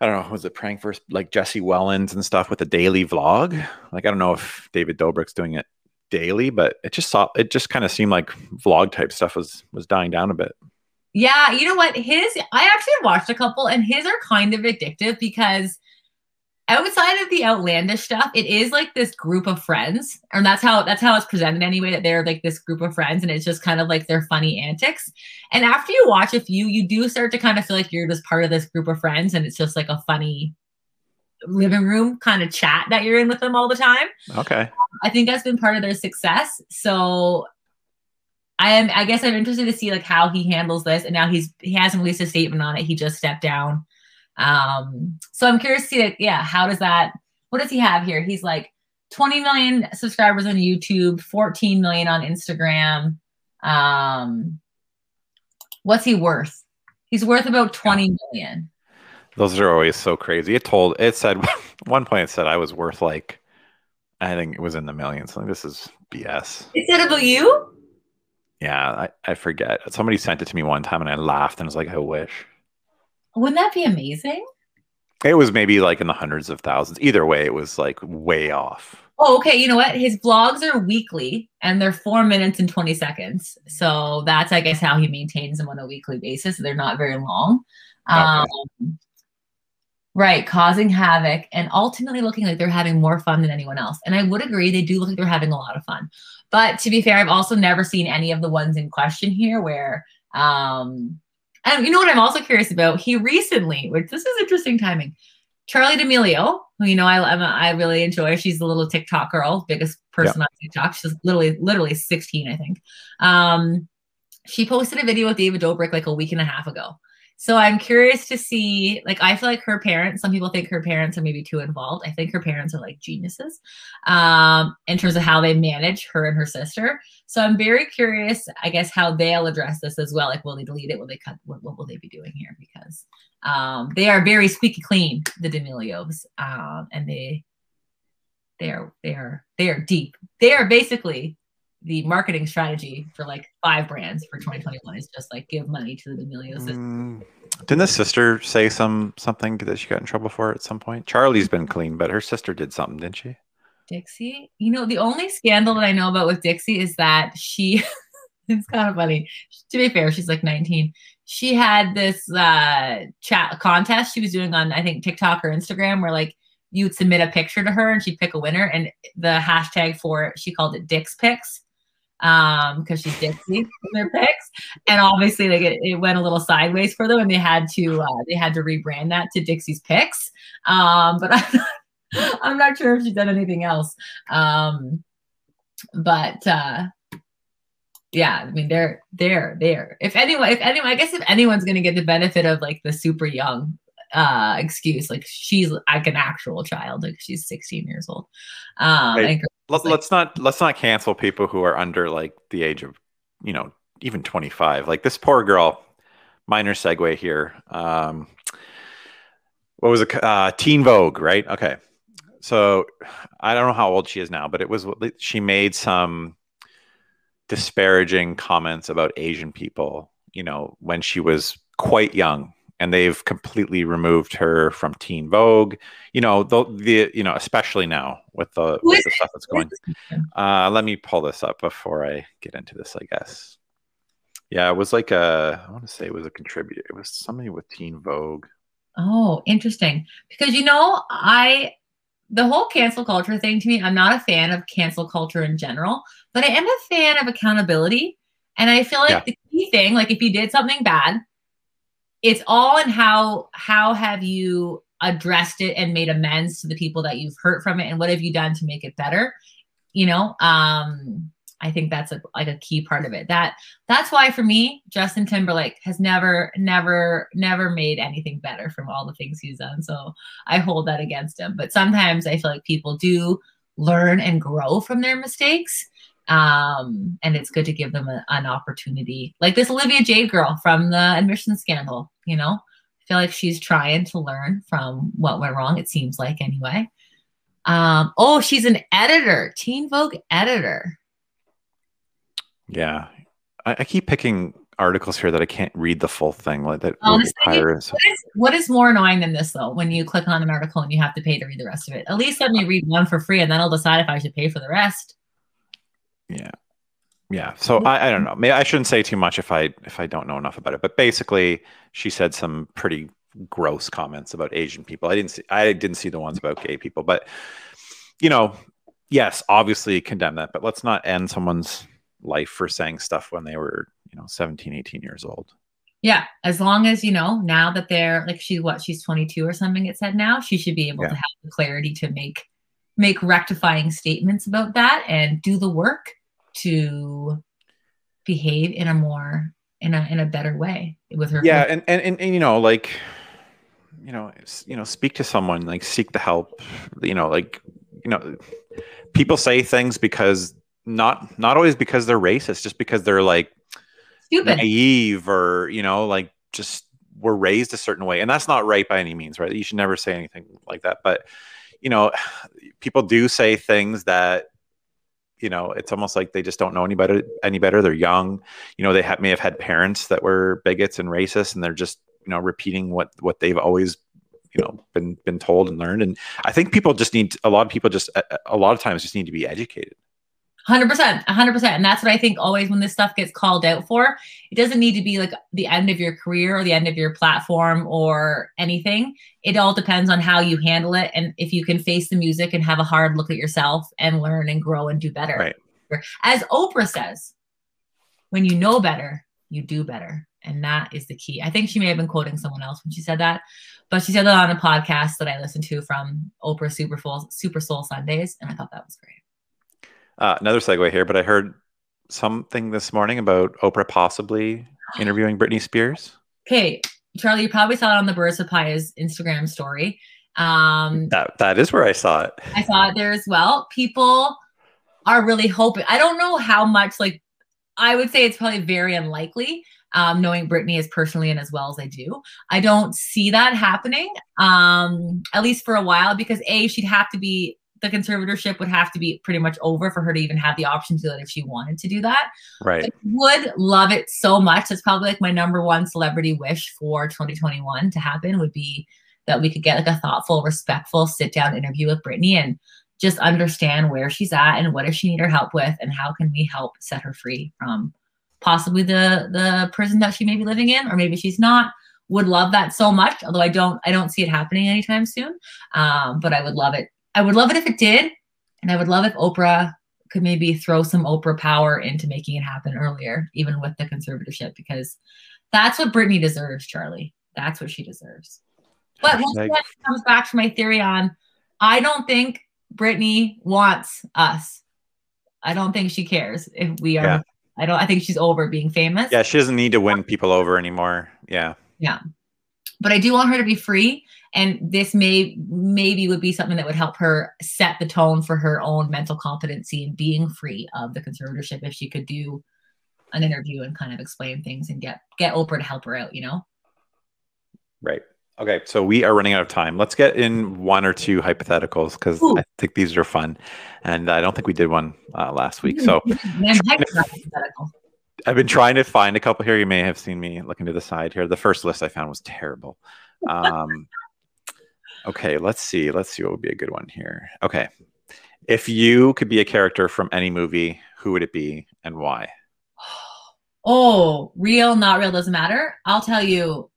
I don't know, was it praying first like Jesse Wellens and stuff with the daily vlog? Like, I don't know if David Dobrik's doing it daily, but it just saw it just kind of seemed like vlog type stuff was was dying down a bit. Yeah, you know what? His I actually watched a couple and his are kind of addictive because outside of the outlandish stuff, it is like this group of friends. And that's how that's how it's presented anyway, that they're like this group of friends and it's just kind of like their funny antics. And after you watch a few, you do start to kind of feel like you're just part of this group of friends and it's just like a funny living room kind of chat that you're in with them all the time. Okay. I think that's been part of their success. So I am I guess I'm interested to see like how he handles this. And now he's he hasn't released a statement on it. He just stepped down. Um so I'm curious to see yeah, how does that what does he have here? He's like 20 million subscribers on YouTube, 14 million on Instagram. Um what's he worth? He's worth about 20 million. Those are always so crazy. It told it said one point it said I was worth like I think it was in the millions. Like this is BS. Is that about you? Yeah, I, I forget. Somebody sent it to me one time and I laughed and was like, I wish. Wouldn't that be amazing? It was maybe like in the hundreds of thousands. Either way, it was like way off. Oh, okay. You know what? His vlogs are weekly and they're four minutes and 20 seconds. So that's, I guess, how he maintains them on a weekly basis. They're not very long. Um, right. Causing havoc and ultimately looking like they're having more fun than anyone else. And I would agree, they do look like they're having a lot of fun. But to be fair, I've also never seen any of the ones in question here where, um, and you know what I'm also curious about? He recently, which this is interesting timing, Charli D'Amelio, who you know I I'm a, I really enjoy. She's the little TikTok girl, biggest person on TikTok. She's literally literally 16, I think. Um, she posted a video with David Dobrik like a week and a half ago. So I'm curious to see, like, I feel like her parents, some people think her parents are maybe too involved. I think her parents are like geniuses um, in terms of how they manage her and her sister. So I'm very curious, I guess, how they'll address this as well. Like, will they delete it? Will they cut? What, what will they be doing here? Because um, they are very squeaky clean, the D'Amelios, um, and they they are they are they are deep. They are basically the marketing strategy for like five brands for 2021 is just like give money to the D'Amelios. Mm, didn't the sister say some something that she got in trouble for at some point? Charli's been clean, but her sister did something, didn't she? Dixie, you know, the only scandal that I know about with Dixie is that she, it's kind of funny. To be fair, she's like 19. She had this uh, chat contest she was doing on, I think, TikTok or Instagram where like you'd submit a picture to her and she'd pick a winner. And the hashtag for it, she called it Dix Pics um because she's Dixie in their picks and obviously like it, it went a little sideways for them and they had to uh they had to rebrand that to Dixie's picks um but I'm not, I'm not sure if she's done anything else. Um but uh yeah i mean they're they're there if anyone if anyone i guess if anyone's going to get the benefit of like the super young uh excuse like she's like an actual child like she's 16 years old. Um Hey, Let, like- let's not let's not cancel people who are under like the age of you know even 25. Like this poor girl. Minor segue here. Um, what was it? Uh, Teen Vogue, right? Okay. So I don't know how old she is now, but it was she made some disparaging comments about Asian people, you know, when she was quite young, and they've completely removed her from Teen Vogue. You know, the, the you know, especially now with the, with the stuff that's going. Uh, let me pull this up before I get into this, I guess. Yeah, it was like a. I want to say it was a contributor. It was somebody with Teen Vogue. Oh, interesting. Because you know, I the whole cancel culture thing to me, I'm not a fan of cancel culture in general, but I am a fan of accountability. And I feel like yeah. the key thing, like if you did something bad, it's all in how how have you addressed it and made amends to the people that you've hurt from it and what have you done to make it better? You know um i think that's a, like a key part of it. That that's why for me justin timberlake has never never never made anything better from all the things he's done. So i hold that against him. But sometimes i feel like people do learn and grow from their mistakes um, and it's good to give them a, an opportunity like this olivia jade girl from the admission scandal you know i feel like she's trying to learn from what went wrong it seems like anyway um, oh she's an editor teen vogue editor yeah I, I keep picking articles here that I can't read the full thing. Like that. Honestly, what is, what is more annoying than this though? When you click on an article and you have to pay to read the rest of it. At least let me read one for free, and then I'll decide if I should pay for the rest. Yeah. Yeah. So mm-hmm. I, I don't know. Maybe I shouldn't say too much if I if I don't know enough about it. But basically, she said some pretty gross comments about Asian people. I didn't see I didn't see the ones about gay people, but you know, yes, obviously condemn that, but let's not end someone's life for saying stuff when they were, you know, 17, 18 years old. Yeah, as long as you know now that they're like she's what she's 22 or something it said now, she should be able yeah. to have the clarity to make make rectifying statements about that and do the work to behave in a more in a in a better way with her yeah and, and and, and you know like you know you know speak to someone like seek the help you know like you know people say things because not not always because they're racist just because they're like Stupid. naive or you know like just were raised a certain way. And that's not right by any means right? You should never say anything like that. But you know people do say things that you know it's almost like they just don't know any better any better. They're young. You know they may have had parents that were bigots and racist and they're just you know repeating what what they've always you know been been told and learned. And i think people just need a lot of people just a, a lot of times just need to be educated 100% 100% and that's what i think always when this stuff gets called out for it doesn't need to be like the end of your career or the end of your platform or anything. It all depends on how you handle it and if you can face the music and have a hard look at yourself and learn and grow and do better. Right. as oprah says when you know better you do better. And that is the key. I think she may have been quoting someone else when she said that but she said that on a podcast that i listened to from oprah super soul super soul sundays and i thought that was great uh, another segue here, but I heard something this morning about Oprah possibly interviewing Britney Spears. Okay, Charlie, you probably saw it on the Birds of Pies Instagram story. Um, that that is where I saw it. I saw it there as well. People are really hoping. I don't know how much. Like, I would say it's probably very unlikely. Um, knowing Britney as personally and as well as I do, I don't see that happening. Um, at least for a while, because a she'd have to be the conservatorship would have to be pretty much over for her to even have the option to do that if she wanted to do that. Right. I would love it so much. It's probably like my number one celebrity wish for 2021 to happen would be that we could get like a thoughtful, respectful sit down interview with Britney and just understand where she's at and what does she need her help with and how can we help set her free from possibly the the prison that she may be living in or maybe she's not would love that so much although i don't i don't see it happening anytime soon um, but i would love it I would love it if it did. And I would love if Oprah could maybe throw some Oprah power into making it happen earlier, even with the conservatorship, because that's what Britney deserves, Charlie. That's what she deserves. But once comes back to my theory on I don't think Britney wants us. I don't think she cares if we are. Yeah. I don't. I think she's over being famous. Yeah, she doesn't need to win people over anymore. Yeah. Yeah, but I do want her to be free and this may maybe would be something that would help her set the tone for her own mental competency and being free of the conservatorship if she could do an interview and kind of explain things and get get Oprah to help her out, you know? Right. Okay, so we are running out of time. Let's get in one or two hypotheticals because I think these are fun, and I don't think we did one uh, last week. So I've been trying to find a couple here. You may have seen me looking to the side here. The first list I found was terrible. Um, Okay, let's see. Let's see what would be a good one here. Okay. If you could be a character from any movie, who would it be and why? Oh, real, not real doesn't matter. I'll tell you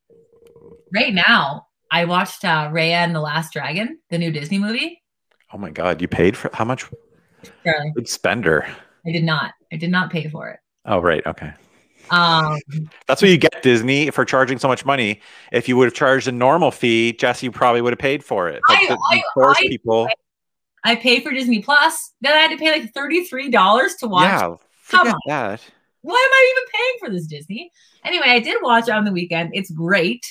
right now, I watched uh, Raya and the Last Dragon, the new Disney movie. Oh my god, you paid for how much? Good spender. I did not. I did not pay for it. Oh right, okay. Um, That's what you get Disney for charging so much money. If you would have charged a normal fee, Jesse probably would have paid for it. But I- the- I- force I- people. I paid for Disney Plus. Then I had to pay like $33 to watch. Yeah, forget that. Why am I even paying for this Disney? Anyway, I did watch it on the weekend. It's great.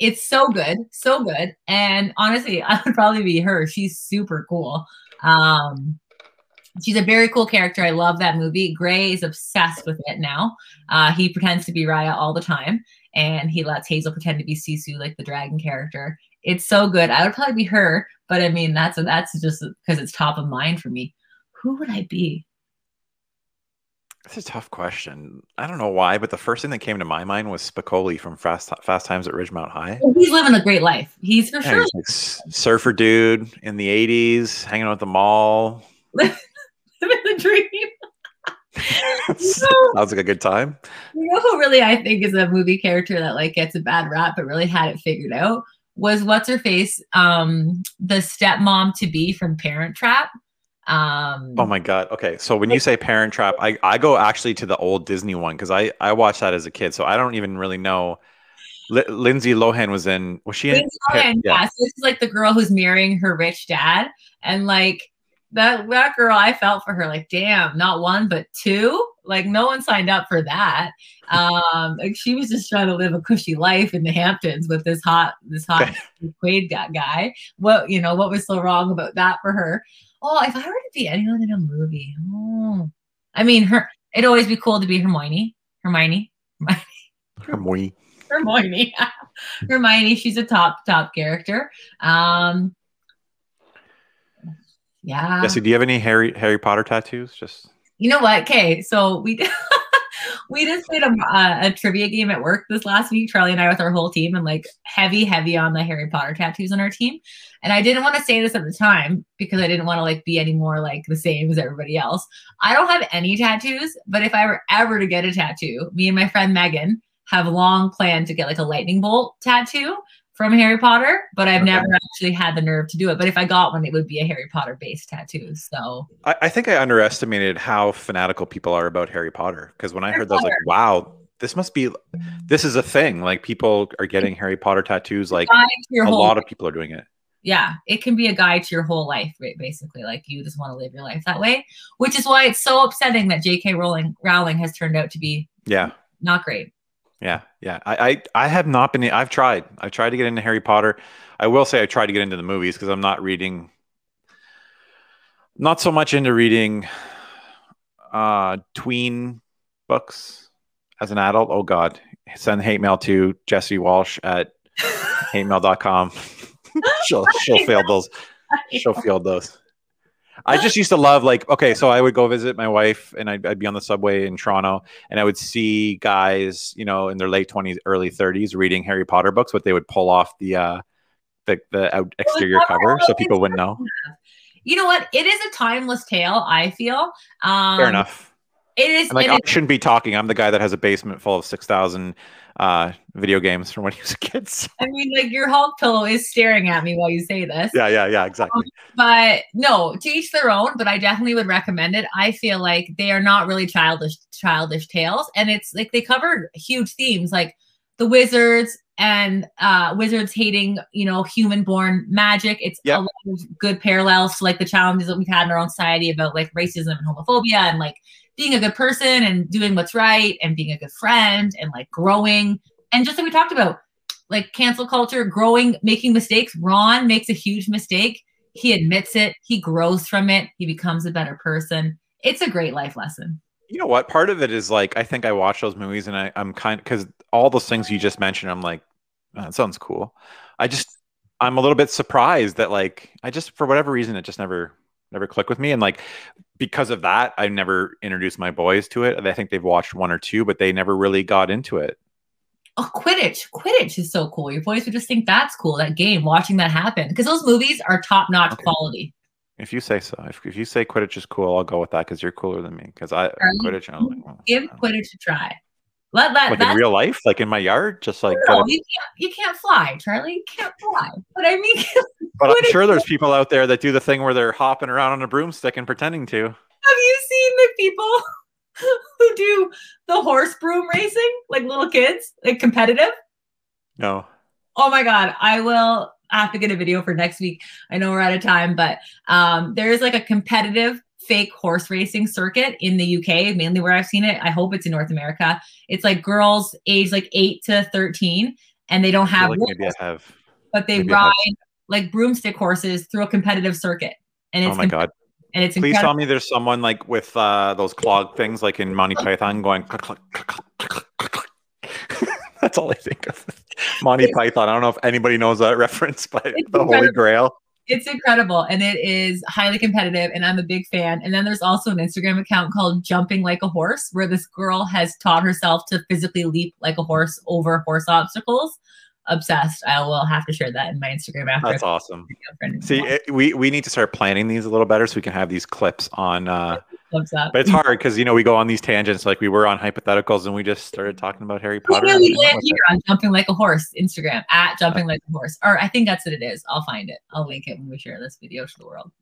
It's so good, so good. And honestly, I would probably be her. She's super cool. Um, she's a very cool character. I love that movie. Gray is obsessed with it now. Uh, he pretends to be Raya all the time, and he lets Hazel pretend to be Sisu, like the dragon character. It's so good. I would probably be her, but I mean that's that's just because it's top of mind for me. Who would I be? That's a tough question. I don't know why, but the first thing that came to my mind was Spicoli from Fast Fast Times at Ridgemont High. He's living a great life. He's for Yeah, sure he's like surfer dude in the '80s, hanging out at the mall. living the dream. Sounds like a good time. You know who really I think is a movie character that like gets a bad rap but really had it figured out was what's her face, um, the stepmom to be from Parent Trap. Um, Oh my god. Okay, so when you say Parent Trap, I, I go actually to the old Disney one because I I watched that as a kid, so I don't even really know. Li- Lindsay Lohan was in. Was she in? Lindsay Lohan, yeah. So this is like the girl who's marrying her rich dad, and like that that girl, I felt for her. Like, damn, not one but two. Like, no one signed up for that. Um, like she was just trying to live a cushy life in the Hamptons with this hot this hot Quaid guy- guy. What you know? What was so wrong about that for her? Oh, if I were to be anyone in a movie, oh, I mean, her. It'd always be cool to be Hermione. Hermione. Hermione. Hermione. Hermione, she's a top top character. Um yeah. Jesse, do you have any Harry Harry Potter tattoos? Just You know what? Okay, so we we just played a, a, a trivia game at work this last week. Charlie and I with our whole team, and like heavy, heavy on the Harry Potter tattoos on our team. And I didn't want to say this at the time because I didn't want to like be any more like the same as everybody else. I don't have any tattoos, but if I were ever to get a tattoo, me and my friend Megan have long planned to get like a lightning bolt tattoo from Harry Potter, but I've Okay. never actually had the nerve to do it. But if I got one, it would be a Harry Potter based tattoo. So I, I think I underestimated how fanatical people are about Harry Potter because when I Harry heard that, I was like, wow, this must be this is a thing. Like people are getting Harry Potter tattoos. Like guide to your a lot of people are doing it. yeah, it can be a guide to your whole life, right? Basically, like you just want to live your life that way, which is why it's so upsetting that J.K. Rowling Rowling has turned out to be Yeah. not great. Yeah, yeah. I, I I have not been. I've tried. I've tried to get into Harry Potter. I will say I tried to get into the movies because I'm not reading. Not so much into reading, uh, tween books as an adult. Oh God, send hate mail to Jesse Walsh at hate hatemail.com. she'll she'll fail those. She'll field those. I just used to love like okay, so I would go visit my wife and I'd, I'd be on the subway in Toronto and I would see guys, you know, in their late twenties, early thirties, reading Harry Potter books, but they would pull off the uh the the out exterior cover, cover so people wouldn't know. You know what? It is a timeless tale. I feel. Um, Fair enough. It is. And like it I is- shouldn't be talking. I'm the guy that has a basement full of six thousand uh video games from when he was a kid. So- I mean, like your Hulk pillow is staring at me while you say this. yeah, yeah, yeah, exactly. but no to each their own but i definitely would recommend it i feel like they are not really childish childish tales and it's like they cover huge themes like the wizards and uh wizards hating you know human born magic it's Yep. a lot of good parallels to like the challenges that we've had in our own society about like racism and homophobia and like being a good person and doing what's right and being a good friend and like growing. And just like we talked about like cancel culture growing making mistakes. Ron makes a huge mistake. He admits it. He grows from it. He becomes a better person. It's a great life lesson. You know what? Part of it is like I think I watch those movies and I, I'm kind because all those things you just mentioned, I'm like, "Oh, that sounds cool. I just I'm a little bit surprised that like I just for whatever reason it just never never clicked with me and like because of that I never introduced my boys to it. I think they've watched one or two, but they never really got into it. oh quidditch quidditch is so cool your boys would just think that's cool that game watching that happen because those movies are top notch Okay. quality If you say so, if, if you say Quidditch is cool, I'll go with that because you're cooler than me. Because I Charlie, Quidditch, I'm like, well, give I don't know. quidditch a try Let that like in real life, like in my yard, just like. no, gotta- you can't you can't fly, Charlie. You can't fly. But I mean, but I'm sure there's people out there that do the thing where they're hopping around on a broomstick and pretending to. have you seen the people who do the horse broom racing, like little kids, like competitive? No. Oh my god, I will have to get a video for next week. I know we're out of time, but um, there is like a competitive fake horse racing circuit in the UK, mainly where I've seen it. I hope it's in North America. It's like girls age like eight to thirteen, and they don't have, like maybe I have. but they maybe ride like broomstick horses through a competitive circuit, and it's Oh my god! and it's Please incredible. tell me there's someone like with uh, those clog things, like in Monty Python, going. click, click, click. That's all I think of. Monty Python. I don't know if anybody knows that reference, but It's the Holy. Grail. It's incredible and it is highly competitive and I'm a big fan. And then there's also an Instagram account called Jumping Like a Horse where this girl has taught herself to physically leap like a horse over horse obstacles. Obsessed. I will have to share that in my Instagram after. That's awesome. See, it, we we need to start planning these a little better so we can have these clips on. Uh, up. but it's hard because you know we go on these tangents like we were on hypotheticals and we just started talking about Harry Potter. we land here on Jumping Like a Horse Instagram at Jumping Like a Horse. Or I think that's what it is. I'll find it. I'll link it when we share this video to the world.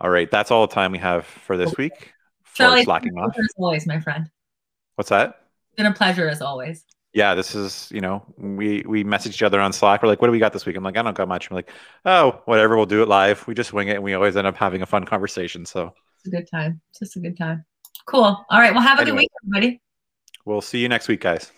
All right, that's all the time we have for this week. For Charlie, slacking off. as always, my friend. What's that? It's been a pleasure as always. Yeah, this is, you know, we we message each other on Slack. We're like, what do we got this week? I'm like, I don't got much. I'm like, oh, whatever, we'll do it live. We just wing it and we always end up having a fun conversation. So It's a good time. It's just a good time. Cool. All right. Well, have a good week, everybody. we'll see you next week, guys.